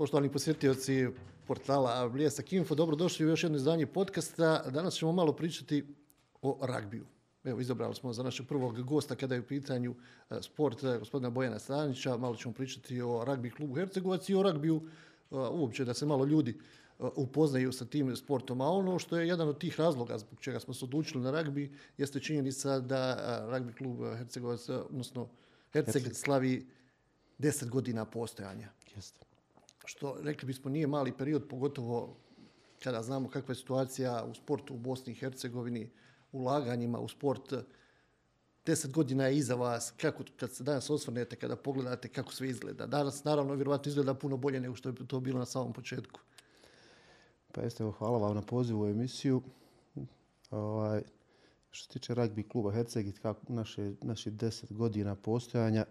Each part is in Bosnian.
Poštovani posjetioci portala Bljesak Info, dobrodošli u još jedno izdanje podcasta. Danas ćemo malo pričati o ragbiju. Evo, izabrali smo za našeg prvog gosta kada je u pitanju e, sport e, gospodina Bojana Stanića. Malo ćemo pričati o ragbi klubu Hercegovac i o ragbiju e, uopće da se malo ljudi upoznaju sa tim sportom. A ono što je jedan od tih razloga zbog čega smo se odlučili na ragbi jeste činjenica da ragbi klub Hercegovac, odnosno Herceg, slavi 10 godina postojanja. Jeste. Što, rekli bismo, nije mali period, pogotovo kada znamo kakva je situacija u sportu u Bosni i Hercegovini, ulaganjima u sport. 10 godina je iza vas, kako, kad se danas osvrnete, kada pogledate kako sve izgleda. Danas, naravno, vjerovatno izgleda puno bolje nego što je to bilo na samom početku. Pa jeste, hvala vam na pozivu u emisiju. Ovaj, što se tiče ragbi kluba Herceg kako naše, naše 10 godina postojanja,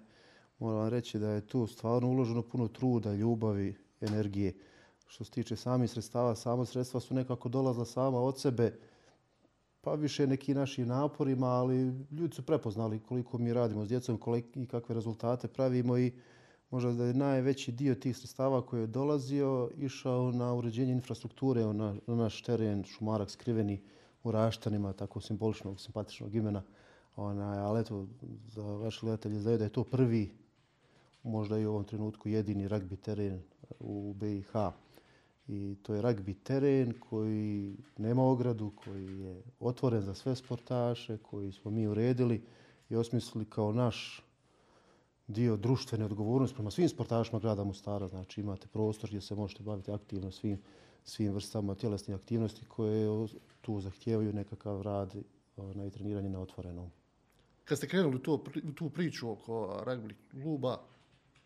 moram vam reći da je tu stvarno uloženo puno truda, ljubavi, energije. Što se tiče samih sredstava, samo sredstva su nekako dolazla sama od sebe, pa više neki naši naporima, ali ljudi su prepoznali koliko mi radimo s djecom i kakve rezultate pravimo i možda da je najveći dio tih sredstava koji je dolazio išao na uređenje infrastrukture na, na naš teren, šumarak skriveni u Raštanima, tako simboličnog, simpatičnog imena. Ona, ali eto, za vaše gledatelje znaju da je to prvi, možda i u ovom trenutku jedini ragbi teren u BiH. I to je ragbi teren koji nema ogradu, koji je otvoren za sve sportaše, koji smo mi uredili i osmislili kao naš dio društvene odgovornosti prema svim sportašima grada Mostara. Znači imate prostor gdje se možete baviti aktivno svim, svim vrstama tjelesnih aktivnosti koje tu zahtijevaju nekakav rad na i treniranje na otvorenom. Kad ste krenuli u tu, tu priču oko ragbi kluba,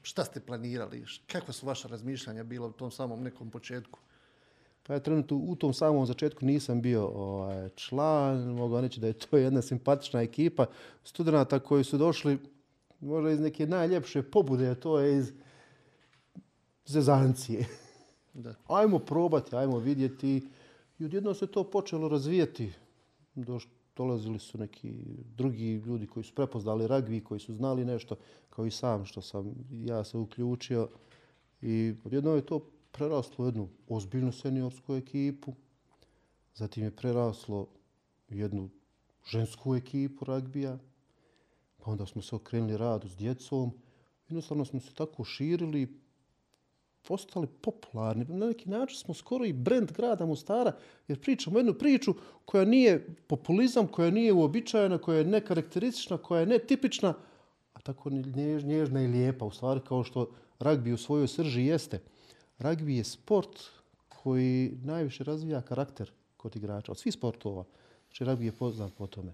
šta ste planirali? Kakva su vaša razmišljanja bila u tom samom nekom početku? Pa ja trenutno u tom samom začetku nisam bio ovaj, član, mogu reći da je to jedna simpatična ekipa studenta koji su došli možda iz neke najljepše pobude, to je iz zezancije. Da. Ajmo probati, ajmo vidjeti. I odjedno se to počelo razvijeti. Doš, dolazili su neki drugi ljudi koji su prepoznali ragvi, koji su znali nešto, kao i sam što sam ja se uključio. I odjedno je to preraslo u jednu ozbiljnu seniorsku ekipu. Zatim je preraslo u jednu žensku ekipu ragbija. Pa onda smo se okrenuli radu s djecom. Jednostavno smo se tako širili, postali popularni. Na neki način smo skoro i brend grada Mostara, jer pričamo jednu priču koja nije populizam, koja nije uobičajena, koja je nekarakteristična, koja je netipična, a tako njež, nježna i lijepa, u stvari kao što ragbi u svojoj srži jeste. Ragbi je sport koji najviše razvija karakter kod igrača, od svih sportova. Znači, ragbi je poznat po tome.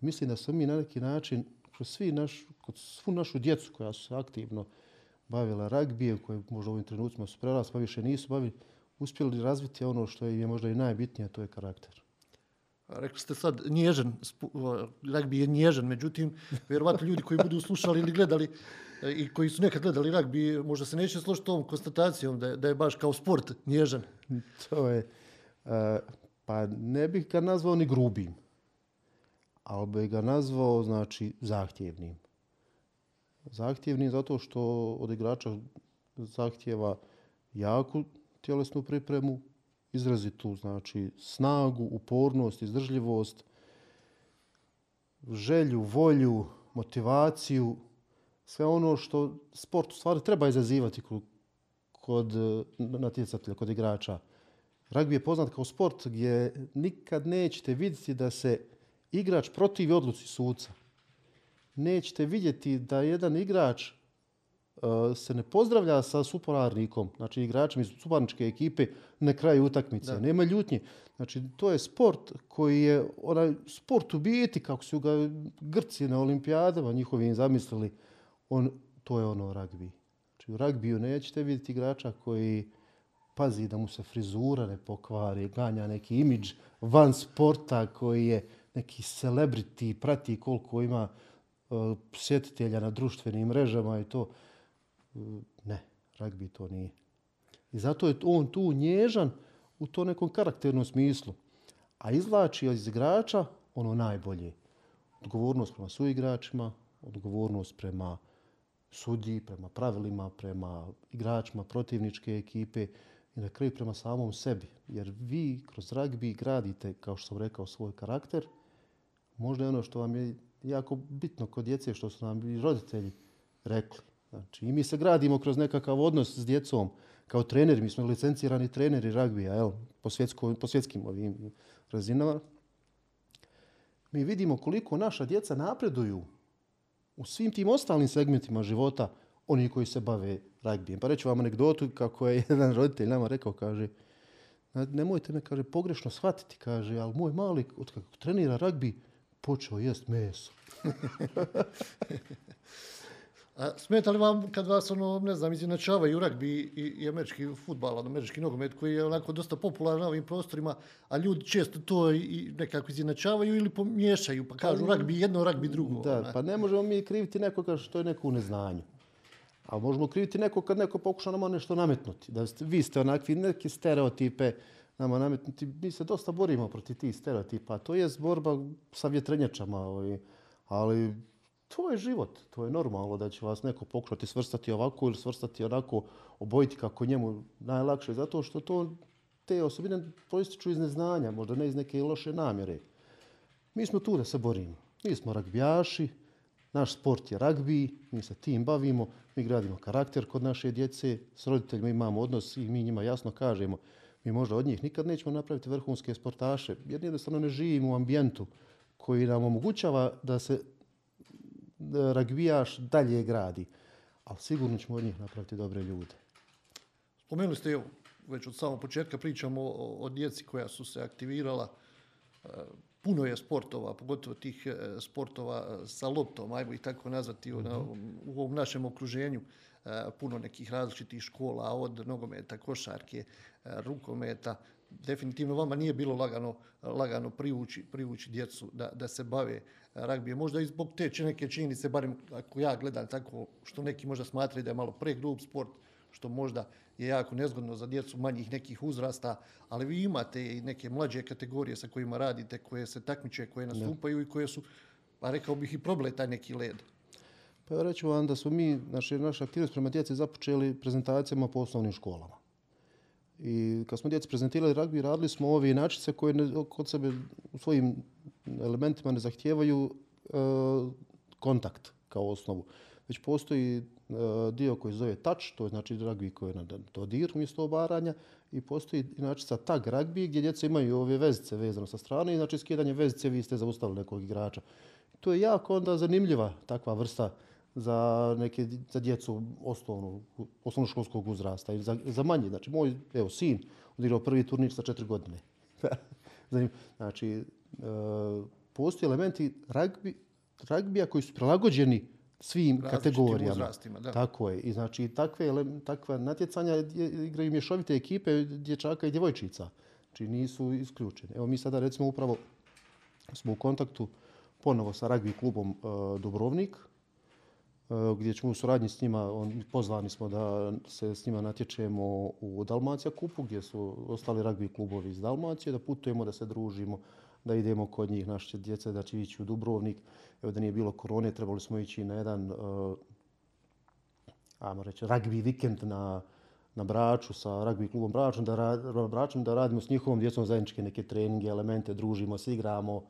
Mislim da smo mi na neki način, kroz svi naš, kod svu našu djecu koja su aktivno aktivno bavila ragbijem, koje možda u ovim trenucima su prerast, pa više nisu bavili, uspjeli razviti ono što je možda i najbitnije, to je karakter. Rekli ste sad nježan, ragbi je nježan, međutim, vjerovatno ljudi koji budu slušali ili gledali e, i koji su nekad gledali ragbi, možda se neće složiti tom konstatacijom da je, da je baš kao sport nježan. To je, uh, pa ne bih ga nazvao ni grubim, ali bih ga nazvao, znači, zahtjevnim zahtjevni zato što od igrača zahtjeva jaku tjelesnu pripremu, izrazitu znači snagu, upornost, izdržljivost, želju, volju, motivaciju, sve ono što sport u stvari treba izazivati kod, kod natjecatelja, kod igrača. Ragbi je poznat kao sport gdje nikad nećete vidjeti da se igrač protivi odluci suca nećete vidjeti da jedan igrač uh, se ne pozdravlja sa suparnikom, znači igračem iz suparničke ekipe na kraju utakmice. Da. Nema ljutnje. Znači, to je sport koji je onaj sport u biti, kako su ga Grci na olimpijadama njihovim zamislili, on, to je ono ragbi. Znači, u ragbiju nećete vidjeti igrača koji pazi da mu se frizura ne pokvari, ganja neki imidž van sporta koji je neki celebrity, prati koliko ima E, posjetitelja na društvenim mrežama i to. E, ne, ragbi to nije. I zato je on tu nježan u to nekom karakternom smislu. A izlači iz igrača ono najbolje. Odgovornost prema suigračima, odgovornost prema sudji, prema pravilima, prema igračima protivničke ekipe i na kraju prema samom sebi. Jer vi kroz ragbi gradite, kao što sam rekao, svoj karakter. Možda je ono što vam je jako bitno kod djece, što su nam i roditelji rekli. Znači, i mi se gradimo kroz nekakav odnos s djecom kao treneri. Mi smo licencirani treneri ragbija, jel, po, svjetsko, po svjetskim ovim razinama. Mi vidimo koliko naša djeca napreduju u svim tim ostalim segmentima života oni koji se bave ragbijem. Pa reću vam anegdotu kako je jedan roditelj nama rekao, kaže, nemojte me, kaže, pogrešno shvatiti, kaže, ali moj mali, od kako trenira ragbi, počeo jest meso. A smeta li vam kad vas ono, ne znam, izjednačavaju ragbi i, i američki futbal, ono, američki nogomet koji je onako dosta popularan na ovim prostorima, a ljudi često to i nekako izjednačavaju ili pomiješaju, pa kažu pa, ragbi jedno, ragbi drugo. Da, ona. pa ne možemo mi kriviti nekoga što je neko u neznanju. A možemo kriviti neko kad neko pokuša nama nešto nametnuti. Da ste, vi ste onakvi neke stereotipe nama nametnuti. Mi se dosta borimo protiv tih stereotipa. To je borba sa vjetrenjačama. Ovaj. Ali to je život, to je normalno da će vas neko pokušati svrstati ovako ili svrstati onako, obojiti kako njemu najlakše, zato što to te osobine proističu iz neznanja, možda ne iz neke loše namjere. Mi smo tu da se borimo. Mi smo ragbijaši, naš sport je ragbi, mi se tim bavimo, mi gradimo karakter kod naše djece, s roditeljima imamo odnos i mi njima jasno kažemo, mi možda od njih nikad nećemo napraviti vrhunske sportaše, jer jednostavno ne živimo u ambijentu koji nam omogućava da se ragbijaš dalje gradi. Ali sigurno ćemo od njih napraviti dobre ljude. Spomenuli ste, evo, već od samog početka pričamo o, o djeci koja su se aktivirala. E, puno je sportova, pogotovo tih e, sportova e, sa loptom, ajmo ih tako nazvati, mm -hmm. u ovom našem okruženju. Puno nekih različitih škola, od nogometa, košarke, rukometa. Definitivno vama nije bilo lagano, lagano privući, privući djecu da, da se bave ragbije. Možda i zbog te neke činjenice, barem ako ja gledam tako, što neki možda smatraju da je malo pregrub sport, što možda je jako nezgodno za djecu manjih nekih uzrasta, ali vi imate i neke mlađe kategorije sa kojima radite, koje se takmiče, koje nastupaju i koje su, pa rekao bih, i proble taj neki led. Pa reću vam da smo mi, naše, naša aktivnosti prema djeci započeli prezentacijama po osnovnim školama. I kad smo djeci prezentirali ragbi, radili smo ove inačice koje ne, kod sebe u svojim elementima ne zahtijevaju e, kontakt kao osnovu. Već postoji e, dio koji zove touch, to je znači ragbi koji je na dodir umjesto obaranja i postoji inačica tag ragbi gdje djeca imaju ove vezice vezano sa strane i znači skidanje vezice vi ste zaustavili nekog igrača. To je jako onda zanimljiva takva vrsta za neke za djecu osnovno osnovnoškolskog uzrasta ili za, za manje. Znači moj evo sin odigrao prvi turnir sa 4 godine. Znači e, postoje elementi ragbi ragbija koji su prilagođeni svim kategorijama. da. tako je. I znači takve takva natjecanja igraju mješovite ekipe dječaka i djevojčica. Znači nisu isključene. Evo mi sada recimo upravo smo u kontaktu ponovo sa ragbi klubom uh, Dubrovnik. Eh, E, gdje ćemo u suradnji s njima, on, pozvani smo da se s njima natječemo u Dalmacija kupu, gdje su ostali ragbi klubovi iz Dalmacije, da putujemo, da se družimo, da idemo kod njih, naše djece, da će ići u Dubrovnik. Evo da nije bilo korone, trebali smo ići na jedan, uh, ajmo reći, ragbi vikend na, na Braču sa ragbi klubom Bračom, da, ra, Bračom, da radimo s njihovom djecom zajedničke neke treninge, elemente, družimo se, igramo,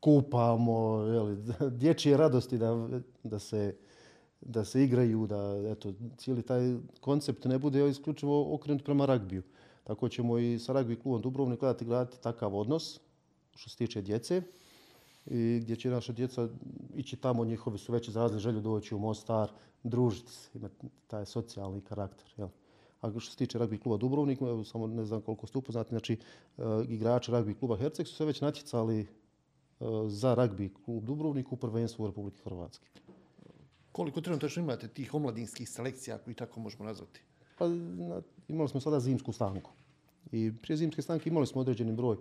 kupamo, jeli, dječje radosti da, da se da se igraju, da eto, cijeli taj koncept ne bude isključivo okrenut prema ragbiju. Tako ćemo i sa ragbi klubom Dubrovnik gledati, gledati takav odnos što se tiče djece i gdje će naša djeca ići tamo, njihovi su već izrazili želju doći u Mostar, družiti se, imati taj socijalni karakter. Jel? A što se tiče ragbi kluba Dubrovnik, samo ne znam koliko ste upoznati, znači e, igrači ragbi kluba Herceg su se već natjecali e, za ragbi klub Dubrovnik u prvenstvu Republike Hrvatske. Koliko trenutno imate tih omladinskih selekcija, ako i tako možemo nazvati? Pa, na, imali smo sada zimsku stanku. I prije zimske stanke imali smo određeni broj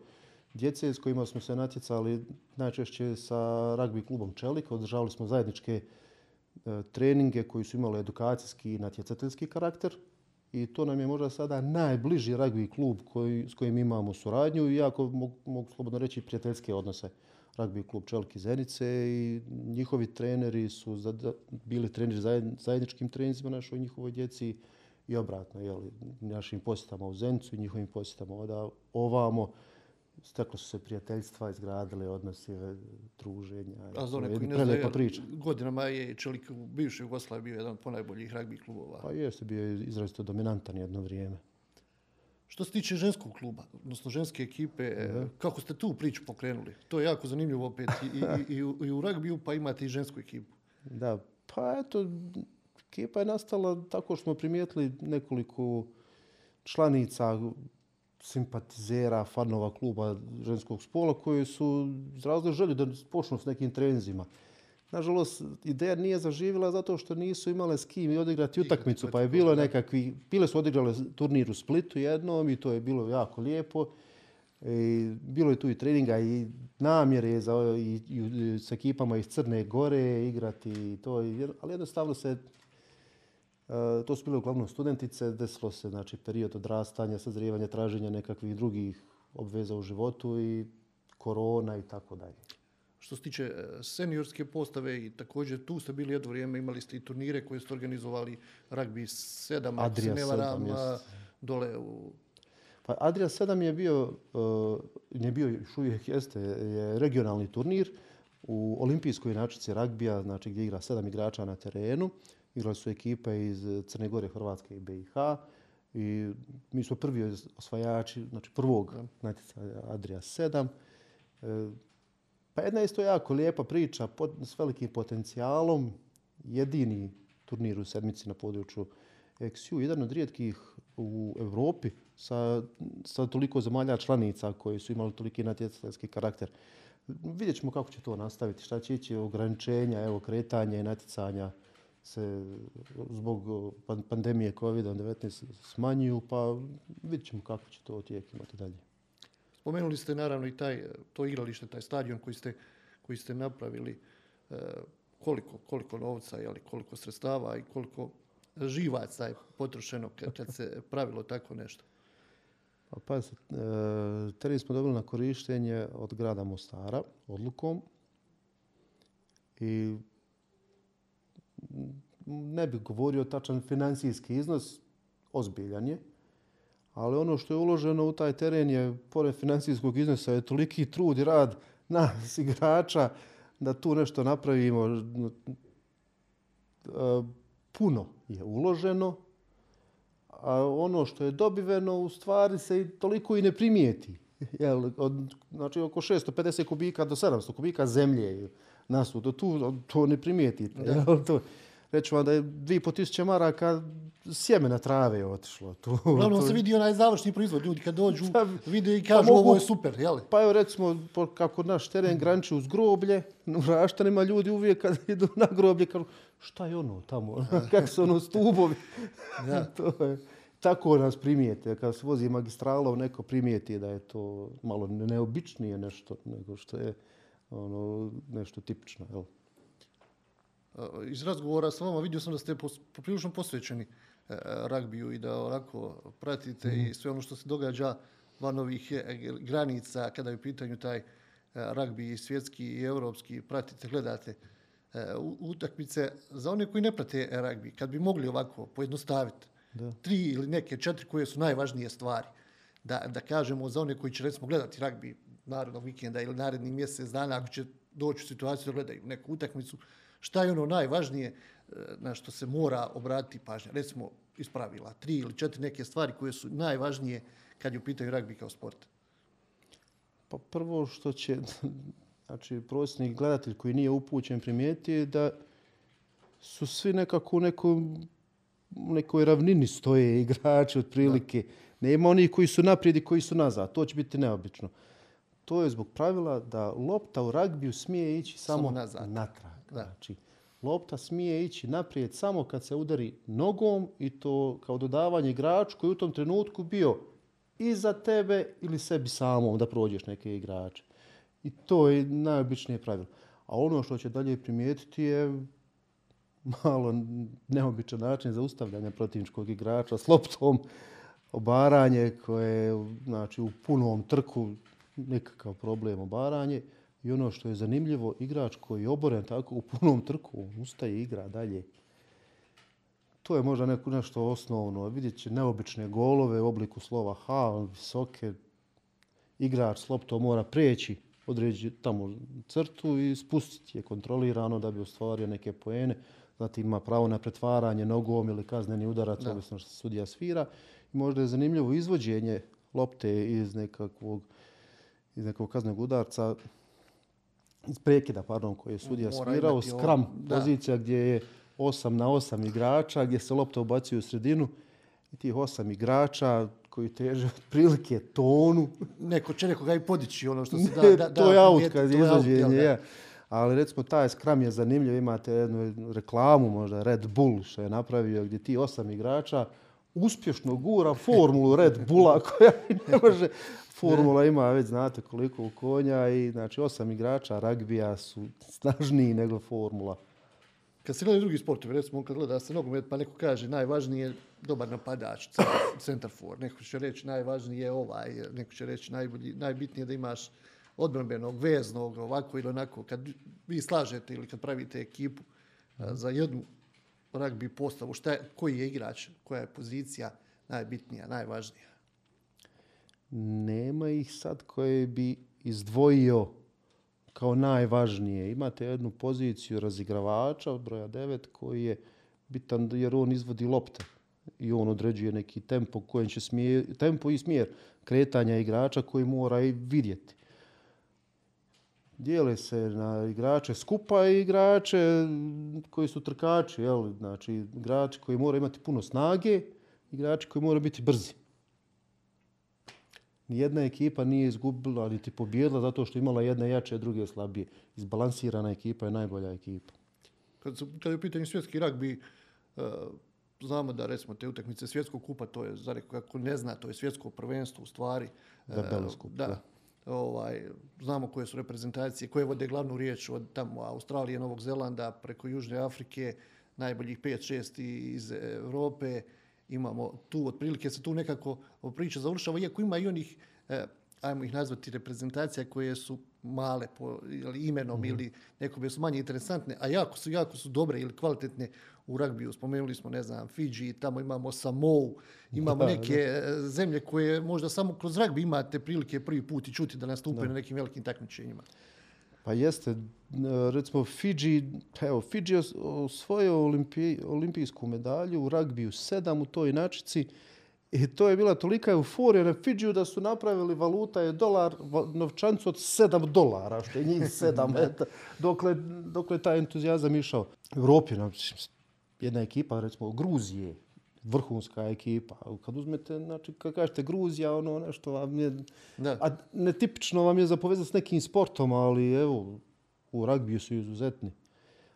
djece s kojima smo se natjecali najčešće sa ragbi klubom Čelik. Održavali smo zajedničke e, treninge koji su imali edukacijski i natjecateljski karakter. I to nam je možda sada najbliži ragbi klub koji, s kojim imamo suradnju i jako mogu, mogu slobodno reći prijateljske odnose ragbi klub Čelki Zenice i njihovi treneri su zada- bili treneri zajed- zajedničkim treninzima našoj njihovoj djeci i obratno, jel, našim posjetama u Zenicu i njihovim posjetama oda, ovamo. Steklo su se prijateljstva, izgradile odnosi, druženja. A za one koji ne znaju, priča. godinama je Čelik u bivšoj Jugoslaviji bio jedan od ponajboljih ragbi klubova. Pa jeste, bio je izrazito dominantan jedno vrijeme. Što se tiče ženskog kluba, odnosno ženske ekipe, e, kako ste tu priču pokrenuli? To je jako zanimljivo opet i, i, i, u, i u ragbiju, pa imate i žensku ekipu. Da, pa eto, ekipa je nastala tako što smo primijetili nekoliko članica, simpatizera, fanova kluba ženskog spola koji su izrazili želju da počnu s nekim trenzima. Nažalost, ideja nije zaživjela zato što nisu imale s kim odigrati utakmicu, pa je bilo nekakvi, bile su odigrale turnir u Splitu jednom i to je bilo jako lijepo. I bilo je tu i treninga i namjere za, i, i, s ekipama iz Crne Gore igrati i to, ali jednostavno se E, to su bile uglavnom studentice, desilo se znači, period odrastanja, sazrijevanja, traženja nekakvih drugih obveza u životu i korona i tako dalje. Što se tiče e, seniorske postave i također tu ste bili jedno vrijeme, imali ste i turnire koje ste organizovali ragbi 7, ako se Adria ne 7, varam, jest. a, dole u Pa Adria 7 je bio, uh, je bio još uvijek jeste, je regionalni turnir u olimpijskoj inačici ragbija, znači gdje igra sedam igrača na terenu. Igrali su ekipe iz Crne Gore, Hrvatske i BiH. I mi smo prvi osvajači, znači prvog natjecanja Adria 7. E, Pa jedna isto jako lijepa priča pod, s velikim potencijalom. Jedini turnir u sedmici na području XU, jedan od rijetkih u Europi sa, sa toliko zemalja članica koji su imali toliki natjecateljski karakter. Vidjet ćemo kako će to nastaviti, šta će ići ograničenja, evo kretanja i natjecanja se zbog pandemije COVID-19 smanjuju, pa vidjet ćemo kako će to tijek imati dalje. Pomenuli ste naravno i taj, to igralište, taj stadion koji ste, koji ste napravili. E, koliko, koliko novca, jeli, koliko sredstava i koliko živaca je potrošeno kad, kad se pravilo tako nešto. Pa pazite, e, teren smo dobili na korištenje od grada Mostara odlukom i ne bih govorio tačan financijski iznos, ozbiljan je, ali ono što je uloženo u taj teren je, pored financijskog iznosa, je toliki trud i rad nas igrača da tu nešto napravimo. E, Puno je uloženo, a ono što je dobiveno u stvari se toliko i ne primijeti. Jel, od, znači oko 650 kubika do 700 kubika zemlje je nasuto. Tu to ne primijetite. Jel, to, reću vam da je 2500 maraka sjemena trave je otišlo. Tu, Uglavnom tu- se vidi onaj završni proizvod. Ljudi kad dođu, Da, vide i kažu mogu- ovo je super, jeli? Pa evo recimo, po- kako naš teren graniči uz groblje, u Raštanima ljudi uvijek kad idu na groblje kažu šta je ono tamo, kako su ono stubovi. Da. to je, tako nas primijete, kad se vozi magistralom neko primijeti da je to malo neobičnije nešto nego što je ono, nešto tipično. Jel? E, Iz razgovora s vama vidio sam da ste poprilično posvećeni e, ragbiju i da onako pratite i sve ono što se događa van ovih e, granica kada je u pitanju taj ragbi i svjetski i europski, pratite, gledate utakmice. Za one koji ne prate ragbi, kad bi mogli ovako pojednostaviti, Da. tri ili neke četiri koje su najvažnije stvari, da, da kažemo za one koji će recimo gledati ragbi narednog vikenda ili narednih mjesec dana, ako će doći u situaciju da gledaju neku utakmicu, šta je ono najvažnije e, na što se mora obratiti pažnja? Recimo iz pravila, tri ili četiri neke stvari koje su najvažnije kad je u pitanju ragbi kao sport. Pa prvo što će, znači prosječni gledatelj koji nije upućen primijeti je da su svi nekako u nekom, nekoj ravnini stoje igrači otprilike. Nema onih koji su naprijed i koji su nazad. To će biti neobično. To je zbog pravila da lopta u ragbiju smije ići samo, Samo nazad. natrag. Da. Znači, lopta smije ići naprijed samo kad se udari nogom i to kao dodavanje igraču koji u tom trenutku bio iza tebe ili sebi samom da prođeš neke igrače. I to je najobičnije pravilo. A ono što će dalje primijetiti je malo neobičan način zaustavljanja protivničkog igrača s loptom, obaranje koje je znači, u punom trku nekakav problem obaranje. I ono što je zanimljivo, igrač koji je oboren tako u punom trku, ustaje i igra dalje. To je možda neko nešto osnovno. Vidjet će neobične golove u obliku slova H, visoke. Igrač s loptom mora preći određi tamo crtu i spustiti je kontrolirano da bi ostvario neke poene. Zatim ima pravo na pretvaranje nogom ili kazneni udarac, da. ovisno što sudija svira. I možda je zanimljivo izvođenje lopte iz nekakvog, iz nekog kaznog udarca, iz prekida, pardon, koji je sudija Mora svirao, skram ovo, pozicija gdje je 8 na 8 igrača, gdje se lopta ubacuje u sredinu i tih 8 igrača koji teže prilike tonu. Neko će nekoga i podići, ono što se da... da, da to je aut kad je izvođenje, ja. Ali recimo taj skram je zanimljiv, imate jednu reklamu možda Red Bull što je napravio gdje ti osam igrača uspješno gura formulu Red Bulla koja ne može... Formula ima već znate koliko u konja i znači osam igrača ragbija su snažniji nego formula. Kad se gledaju drugi sportovi, recimo kad gleda se nogomet, pa neko kaže najvažniji je dobar napadač, center for, neko će reći najvažniji je ovaj, neko će reći najbolji, najbitnije da imaš odbranbenog, veznog, ovako ili onako. Kad vi slažete ili kad pravite ekipu za jednu ragbi postavu, šta je, koji je igrač, koja je pozicija najbitnija, najvažnija? Nema ih sad koje bi izdvojio kao najvažnije. Imate jednu poziciju razigravača, broja 9, koji je bitan jer on izvodi lopte i on određuje neki tempo kojem će smjer, tempo i smjer kretanja igrača koji mora i vidjeti. Dijele se na igrače skupa i igrače koji su trkači, jel? znači igrači koji mora imati puno snage, igrači koji mora biti brzi. Nijedna ekipa nije izgubila, ali ti pobjedila zato što imala jedne jače, druge slabije. Izbalansirana ekipa je najbolja ekipa. Kad, su, kad je u pitanju svjetski ragbi, uh, znamo da recimo te utakmice svjetskog kupa, to je za neko kako ne zna, to je svjetsko prvenstvo u stvari. Da, skup, da. da. Ovaj, znamo koje su reprezentacije, koje vode glavnu riječ od tamo Australije, Novog Zelanda, preko Južne Afrike, najboljih 5-6 iz Evrope imamo tu, otprilike se tu nekako priča završava, iako ima i onih, eh, ajmo ih nazvati, reprezentacija koje su male po ili imenom mm -hmm. ili nekome su manje interesantne, a jako su, jako su dobre ili kvalitetne u ragbiju. Spomenuli smo, ne znam, Fiji, tamo imamo Samoa, imamo da, neke da. Eh, zemlje koje možda samo kroz ragbi imate prilike prvi put i čuti da nastupe da. na nekim velikim takmičenjima. Pa jeste, recimo Fiji, evo, Fiji osvojio olimpi, olimpijsku medalju u ragbiju sedam u toj inačici i to je bila tolika euforija na Fidžiju da su napravili valuta je dolar, novčancu od sedam dolara, što je njih sedam, eta, dokle, dokle taj entuzijazam išao. Evropi, jedna ekipa, recimo Gruzije, vrhunska ekipa. Kad uzmete, znači, kad kažete Gruzija, ono nešto vam je... Da. A netipično vam je za povezati s nekim sportom, ali evo, u ragbiju su izuzetni.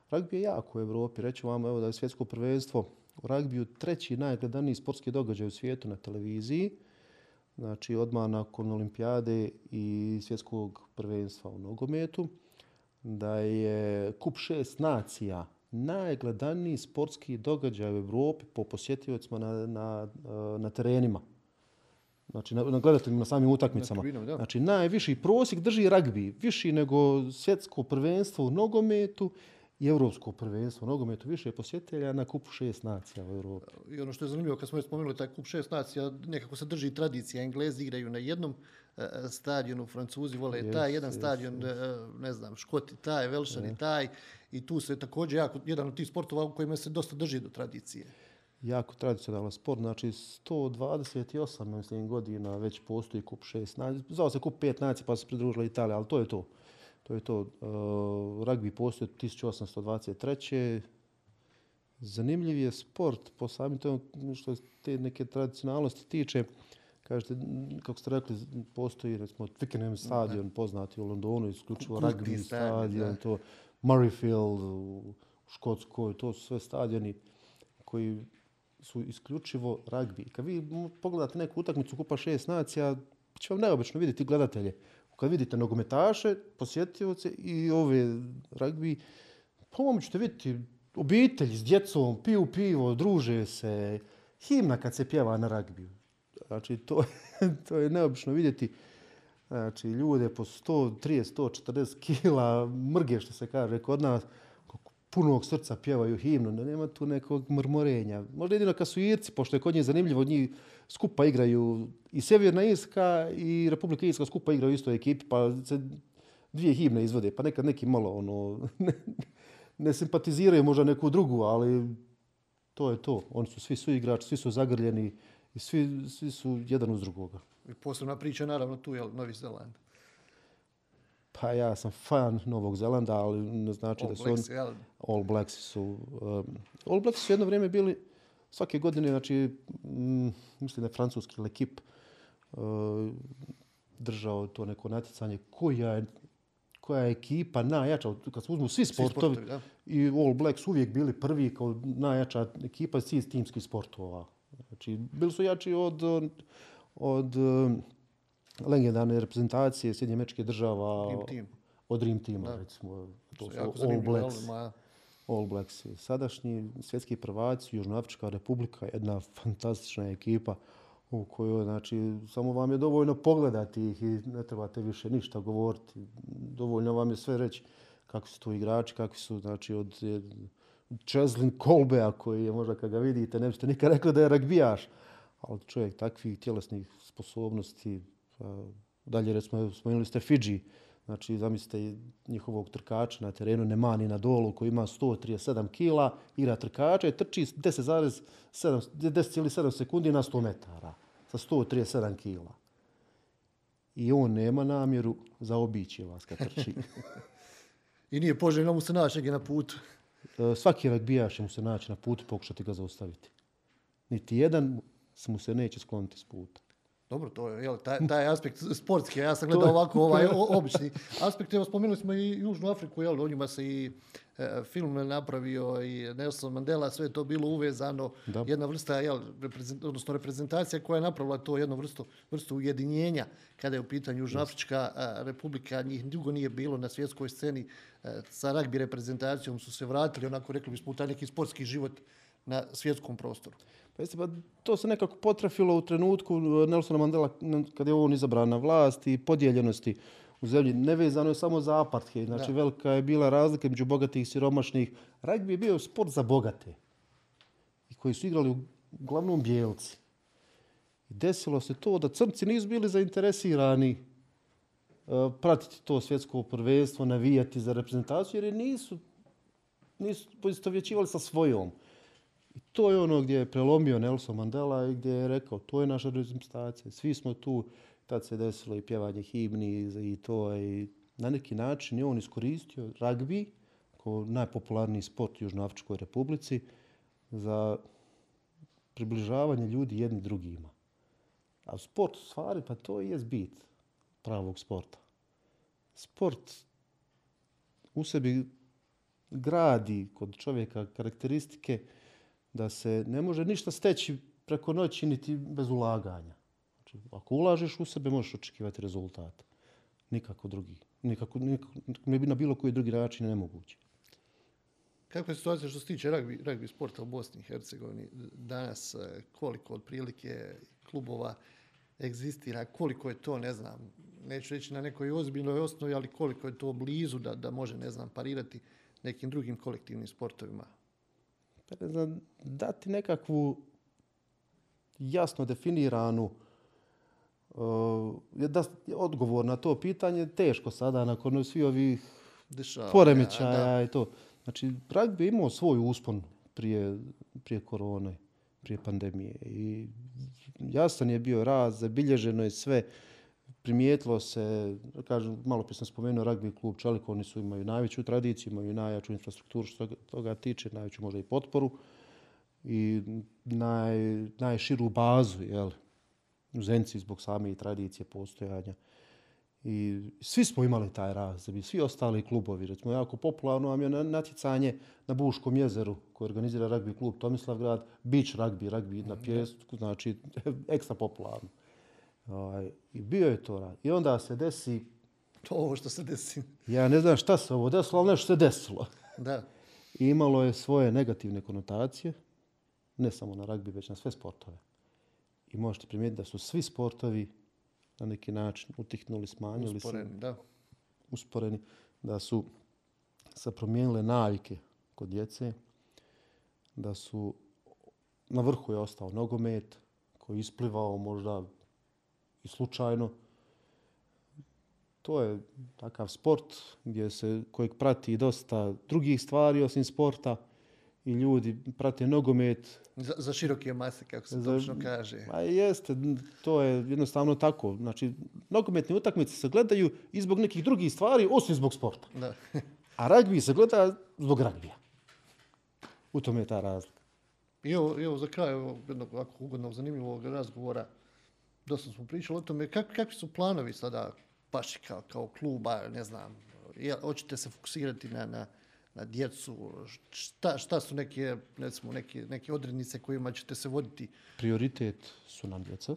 Ragbi je jako u Evropi. Reću vam, evo, da je svjetsko prvenstvo u ragbiju treći najgledaniji sportski događaj u svijetu na televiziji. Znači, odmah nakon olimpijade i svjetskog prvenstva u nogometu. Da je kup šest nacija najgledaniji sportski događaj u Evropi po posjetiocima na, na, na terenima. Znači, na, na gledateljima, na samim utakmicama. Znači, najviši prosjek drži ragbi, viši nego svjetsko prvenstvo u nogometu i evropsko prvenstvo nogometu. Više posjetitelja na kupu šest nacija u Evropi. I ono što je zanimljivo, kad smo je spomenuli taj kup šest nacija, nekako se drži tradicija. Englezi igraju na jednom e, stadionu, Francuzi vole yes, taj jedan yes, stadion, yes. ne znam, Škoti taj, Velšani yeah. taj i tu se također jako, jedan od tih sportova u kojima se dosta drži do tradicije. Jako tradicionalan sport, znači 128 mislim, godina već postoji kup 6 nacija. Zvao se kup 5 nacija pa se pridružila Italija, ali to je to. To je to. Uh, rugby postoji od 1823. Zanimljiv je sport po samim tom što te neke tradicionalnosti tiče. Kažete, kako ste rekli, postoji recimo Twickenham stadion, poznati u Londonu, isključivo rugby stadion, to Murrayfield u Škotskoj, to su sve stadioni koji su isključivo ragbi. Kad vi pogledate neku utakmicu Kupa šest nacija, će vam neobično vidjeti gledatelje. Kad vidite nogometaše, posjetioce i ove ragbi, pomoć ćete vidjeti obitelji s djecom, piju pivo, druže se, himna kad se pjeva na ragbiju. Znači, to, to je neobično vidjeti. Znači, ljude po 130, 140 kila, mrge što se kaže kod nas, punog srca pjevaju himnu, ne, nema tu nekog mrmorenja. Možda jedino kad su Irci, pošto je kod njih zanimljivo, njih skupa igraju i Sjeverna Irska i Republika Irska skupa igraju u istoj ekipi, pa se dvije himne izvode, pa nekad neki malo ono, ne, ne simpatiziraju možda neku drugu, ali to je to. Oni su svi su igrači, svi su zagrljeni i svi, svi su jedan uz drugoga. I posebna priča, naravno, tu je Novi Zeland. Pa ja sam fan Novog Zelanda, ali ne znači All da su Blacks, oni... jel? All Blacks su... Um, All Blacks su jedno vrijeme bili svake godine, znači, mm, mislim da je francuski lekip uh, držao to neko natjecanje koja je koja je ekipa najjača, kad se uzmu svi Svi sportovi, sportovi, da. i All Blacks uvijek bili prvi kao najjača ekipa svih timskih sportova. Znači, bili su jači od, od um, legendarne reprezentacije Sjedinje američke država, Dream team. od Dream Teama, Da. recimo. To su jako All Blacks. All Blacks. Sadašnji svjetski prvaci, Južnoafrička republika, jedna fantastična ekipa u kojoj, znači, samo vam je dovoljno pogledati ih i ne trebate više ništa govoriti. Dovoljno vam je sve reći kakvi su tu igrači, kakvi su, znači, od eh, Cheslin Kolbea koji je možda kad ga vidite, ne biste nikad rekli da je ragbijaš, ali čovjek takvih tjelesnih sposobnosti, dalje recimo, spomenuli ste Fidži, Znači, zamislite njihovog trkača na terenu, Nemani na dolu, koji ima 137 kila, igra trkača i trči 10,7 10,7 sekundi na 100 metara sa 137 kila. I on nema namjeru zaobići vas kad trči. I nije poželjno mu se naći negdje na putu. E, Svaki ragbijaš mu se naći na putu pokušati ga zaustaviti. Niti jedan mu se neće skloniti s puta. Dobro, to je jel, taj, taj aspekt sportski, ja sam gledao ovako ovaj o- obični aspekt. Evo, spomenuli smo i Južnu Afriku, jel, o njima se i e, film napravio i Nelson Mandela, sve je to bilo uvezano. Da. Jedna vrsta, jel, reprezent, odnosno reprezentacija koja je napravila to jednu vrstu, vrstu ujedinjenja kada je u pitanju Južnoafrička a, republika. Njih dugo nije bilo na svjetskoj sceni. E, sa ragbi reprezentacijom su se vratili, onako rekli bismo, u taj neki sportski život na svjetskom prostoru. Pa jeste, pa to se nekako potrafilo u trenutku e, Nelsona Mandela n- kad je on izabran na vlast i podijeljenosti u zemlji. Nevezano je samo za apartheid. Znači Da. velika je bila razlika među bogatih i siromašnih. Ragbi je bio sport za bogate. I koji su igrali uglavnom bijelci. I desilo se to da crnci nisu bili zainteresirani e, pratiti to svjetsko prvenstvo, navijati za reprezentaciju, jer je nisu, nisu poistovjećivali sa svojom. To je ono gdje je prelomio Nelson Mandela i gdje je rekao to je naša reprezentacija, svi smo tu. Tad se desilo i pjevanje himni i to i na neki način je on iskoristio ragbi kao najpopularniji sport u Južnoafričkoj republici za približavanje ljudi jedni drugima. A sport u stvari, pa to je bit pravog sporta. Sport u sebi gradi kod čovjeka karakteristike da se ne može ništa steći preko noći niti bez ulaganja. Znači, ako ulažeš u sebe, možeš očekivati rezultat. Nikako drugi. Nikako, nikako, ne bi na bilo koji drugi način nemoguće. Kakva je situacija što se tiče ragbi, ragbi sporta u Bosni i Hercegovini danas, e, koliko otprilike klubova egzistira, koliko je to, ne znam, neću reći na nekoj ozbiljnoj osnovi, ali koliko je to blizu da, da može, ne znam, parirati nekim drugim kolektivnim sportovima. Ne znam, dati nekakvu jasno definiranu uh, da, odgovor na to pitanje teško sada nakon svih ovih Dešava, poremećaja da. i to. Znači, ragbi je imao svoj uspon prije, prije korone, prije pandemije. I jasan je bio raz, zabilježeno je sve, primijetilo se, kažem, malo prije sam spomenuo ragbi klub Čelik, oni su imaju najveću tradiciju, imaju najjaču infrastrukturu što toga- tiče, najveću možda i potporu i naj, najširu bazu, jel, u Zenci zbog same i tradicije postojanja. I svi smo imali taj razreb i svi ostali klubovi. Recimo, jako popularno vam je na- natjecanje na Buškom jezeru koje organizira ragbi klub Tomislavgrad, beach ragbi, ragbi na pjesku, znači ekstra popularno. Ovaj, I bio je to rad. I onda se desi, To ovo što se desi. ja ne znam šta se ovo desilo, ali nešto se desilo. Da. I imalo je svoje negativne konotacije, ne samo na ragbi, već na sve sportove. I možete primijetiti da su svi sportovi na neki način utihnuli, smanjili Usporeni, se, da. usporeni, da su se promijenile navike kod djece, da su na vrhu je ostao nogomet koji isplivao možda i slučajno. To je takav sport gdje se, kojeg prati dosta drugih stvari osim sporta i ljudi prate nogomet. Za, za široke mase, kako se Za- točno kaže. A jeste, to je jednostavno tako. Znači, nogometne utakmice se gledaju i zbog nekih drugih stvari, osim zbog sporta. Da. A ragbi se gleda zbog ragbija. U tome je ta razlika. I evo, evo za kraj ovog jednog ovako ugodnog, zanimljivog razgovora, dosta smo pričali o tome, kak, kakvi su planovi sada baš kao, kao kluba, ne znam, je, hoćete se fokusirati na, na, na djecu, šta, šta su neke, recimo, neke, neke odrednice kojima ćete se voditi? Prioritet su nam djeca.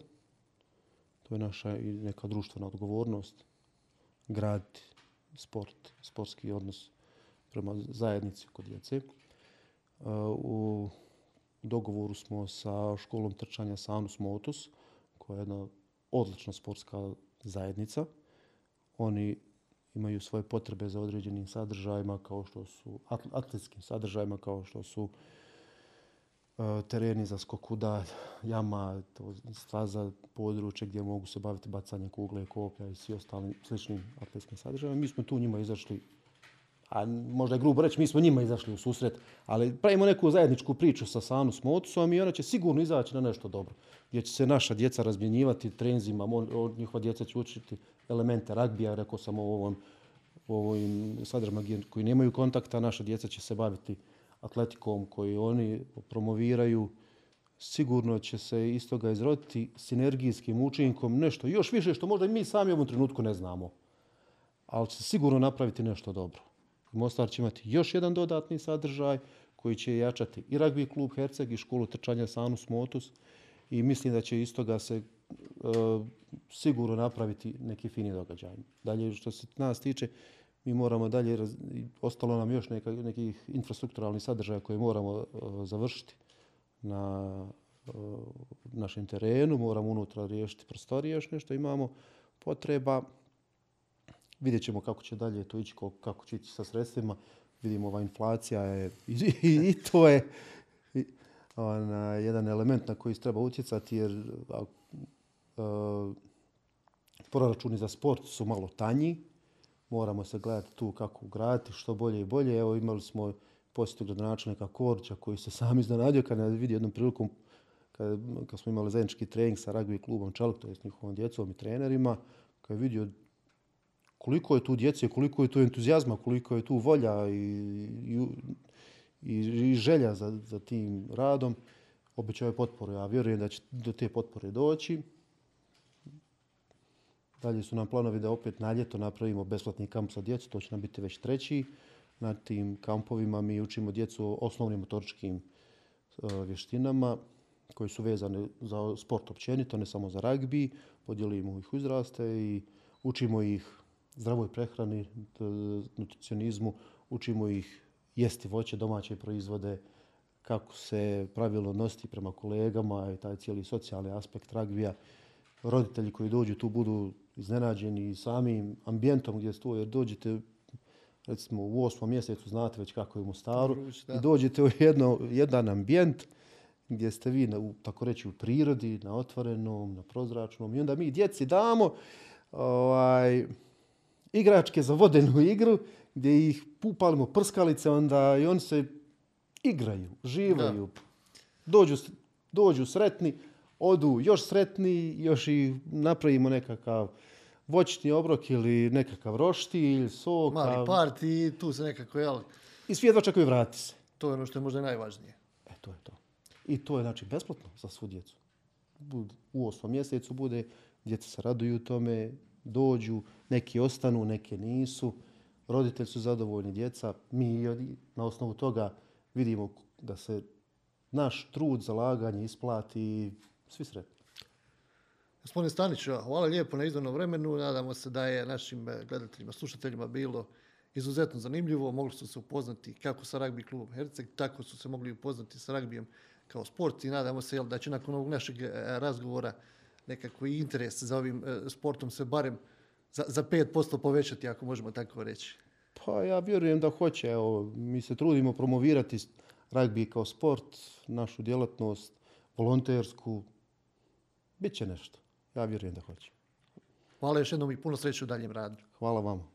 To je naša i neka društvena odgovornost. Graditi sport, sportski odnos prema zajednici kod djece. E, u dogovoru smo sa školom trčanja Sanus Motus, koja je jedna odlična sportska zajednica. Oni imaju svoje potrebe za određenim sadržajima kao što su atletskim sadržajima kao što su e, tereni za skok jama, to staza, područje gdje mogu se baviti bacanjem kugle, koplja i svi ostalim sličnim atletskim sadržajima. Mi smo tu njima izašli, a možda je grubo reći, mi smo njima izašli u susret, ali pravimo neku zajedničku priču sa Sanu Motusom i ona će sigurno izaći na nešto dobro. Gdje će se naša djeca razmjenjivati trenzima, od njihova djeca će učiti elemente ragbija, rekao sam o ovom ovim sadržajima koji nemaju kontakta, naša djeca će se baviti atletikom koji oni promoviraju. Sigurno će se iz toga izroditi sinergijskim učinkom nešto još više što možda i mi sami u ovom trenutku ne znamo. Ali će se sigurno napraviti nešto dobro. Mostar će imati još jedan dodatni sadržaj koji će jačati i ragbi klub Herceg i školu trčanja Sanus Motus i mislim da će iz toga se e, sigurno napraviti neki fini događaj. Dalje, što se nas tiče, mi moramo dalje, raz- ostalo nam još neka, nekih infrastrukturalnih sadržaja koje moramo e, završiti na e, našem terenu, moramo unutra riješiti prostorije, još nešto imamo potreba. Vidjet ćemo kako će dalje to ići, kako će ići sa sredstvima. Vidimo, ova inflacija je, i, i, i to je i, ona, jedan element na koji se treba utjecati, jer a, a, proračuni za sport su malo tanji. Moramo se gledati tu kako ugraditi, što bolje i bolje. Evo imali smo posjetu gradonačelnika Korća koji se sam iznenadio kad je vidio jednom prilikom kad, kad smo imali zajednički trening sa ragbi klubom Čelik, to je s njihovom djecom i trenerima, kad je vidio koliko je tu djece, koliko je tu entuzijazma, koliko je tu volja i, i, i, i želja za, za tim radom, obećao je potporu. Ja vjerujem da će do te potpore doći. Dalje su nam planovi da opet na ljeto napravimo besplatni kamp za djecu, to će nam biti već treći. Na tim kampovima mi učimo djecu o osnovnim motoričkim e, vještinama koji su vezane za sport općenito, ne samo za ragbi. Podijelimo ih u uzraste i učimo ih zdravoj prehrani, t- nutricionizmu, učimo ih jesti voće, domaće proizvode, kako se pravilno nositi prema kolegama i taj cijeli socijalni aspekt ragbija. Roditelji koji dođu tu budu iznenađeni samim ambijentom gdje tu, jer dođete recimo u osmom mjesecu, znate već kako je u Mostaru, Vruć, i dođete u jedno, jedan ambijent gdje ste vi, na, u, tako reći, u prirodi, na otvorenom, na prozračnom i onda mi djeci damo ovaj, igračke za vodenu igru gdje ih upalimo prskalice onda i oni se igraju, živaju, dođu, dođu sretni, odu još sretni, još i napravimo nekakav voćni obrok ili nekakav roštilj, sok. Mali parti tu se nekako, jel, I svi jedva čekaju vratiti se. to je ono što je možda najvažnije. E, to je to. I to je znači besplatno za svu djecu. U osmom mjesecu bude, djeca se raduju tome, dođu, neki ostanu, neki nisu. Roditelji su zadovoljni, djeca. Mi na osnovu toga vidimo da se naš trud, zalaganje isplati i svi sretni. Gospodin Stanić, hvala lijepo na izdanom vremenu. Nadamo se da je našim eh, gledateljima, slušateljima bilo izuzetno zanimljivo. Mogli su se upoznati kako sa ragbi klubom Herceg, tako su se mogli upoznati sa ragbijem kao sport i nadamo se jel, da će nakon ovog našeg eh, razgovora nekako i interes za ovim e, sportom se barem za, za 5% povećati, ako možemo tako reći? Pa ja vjerujem da hoće. Evo, mi se trudimo promovirati ragbi kao sport, našu djelatnost, volontersku. Biće nešto. Ja vjerujem da hoće. Hvala još jednom i puno sreće u daljem radu. Hvala vama.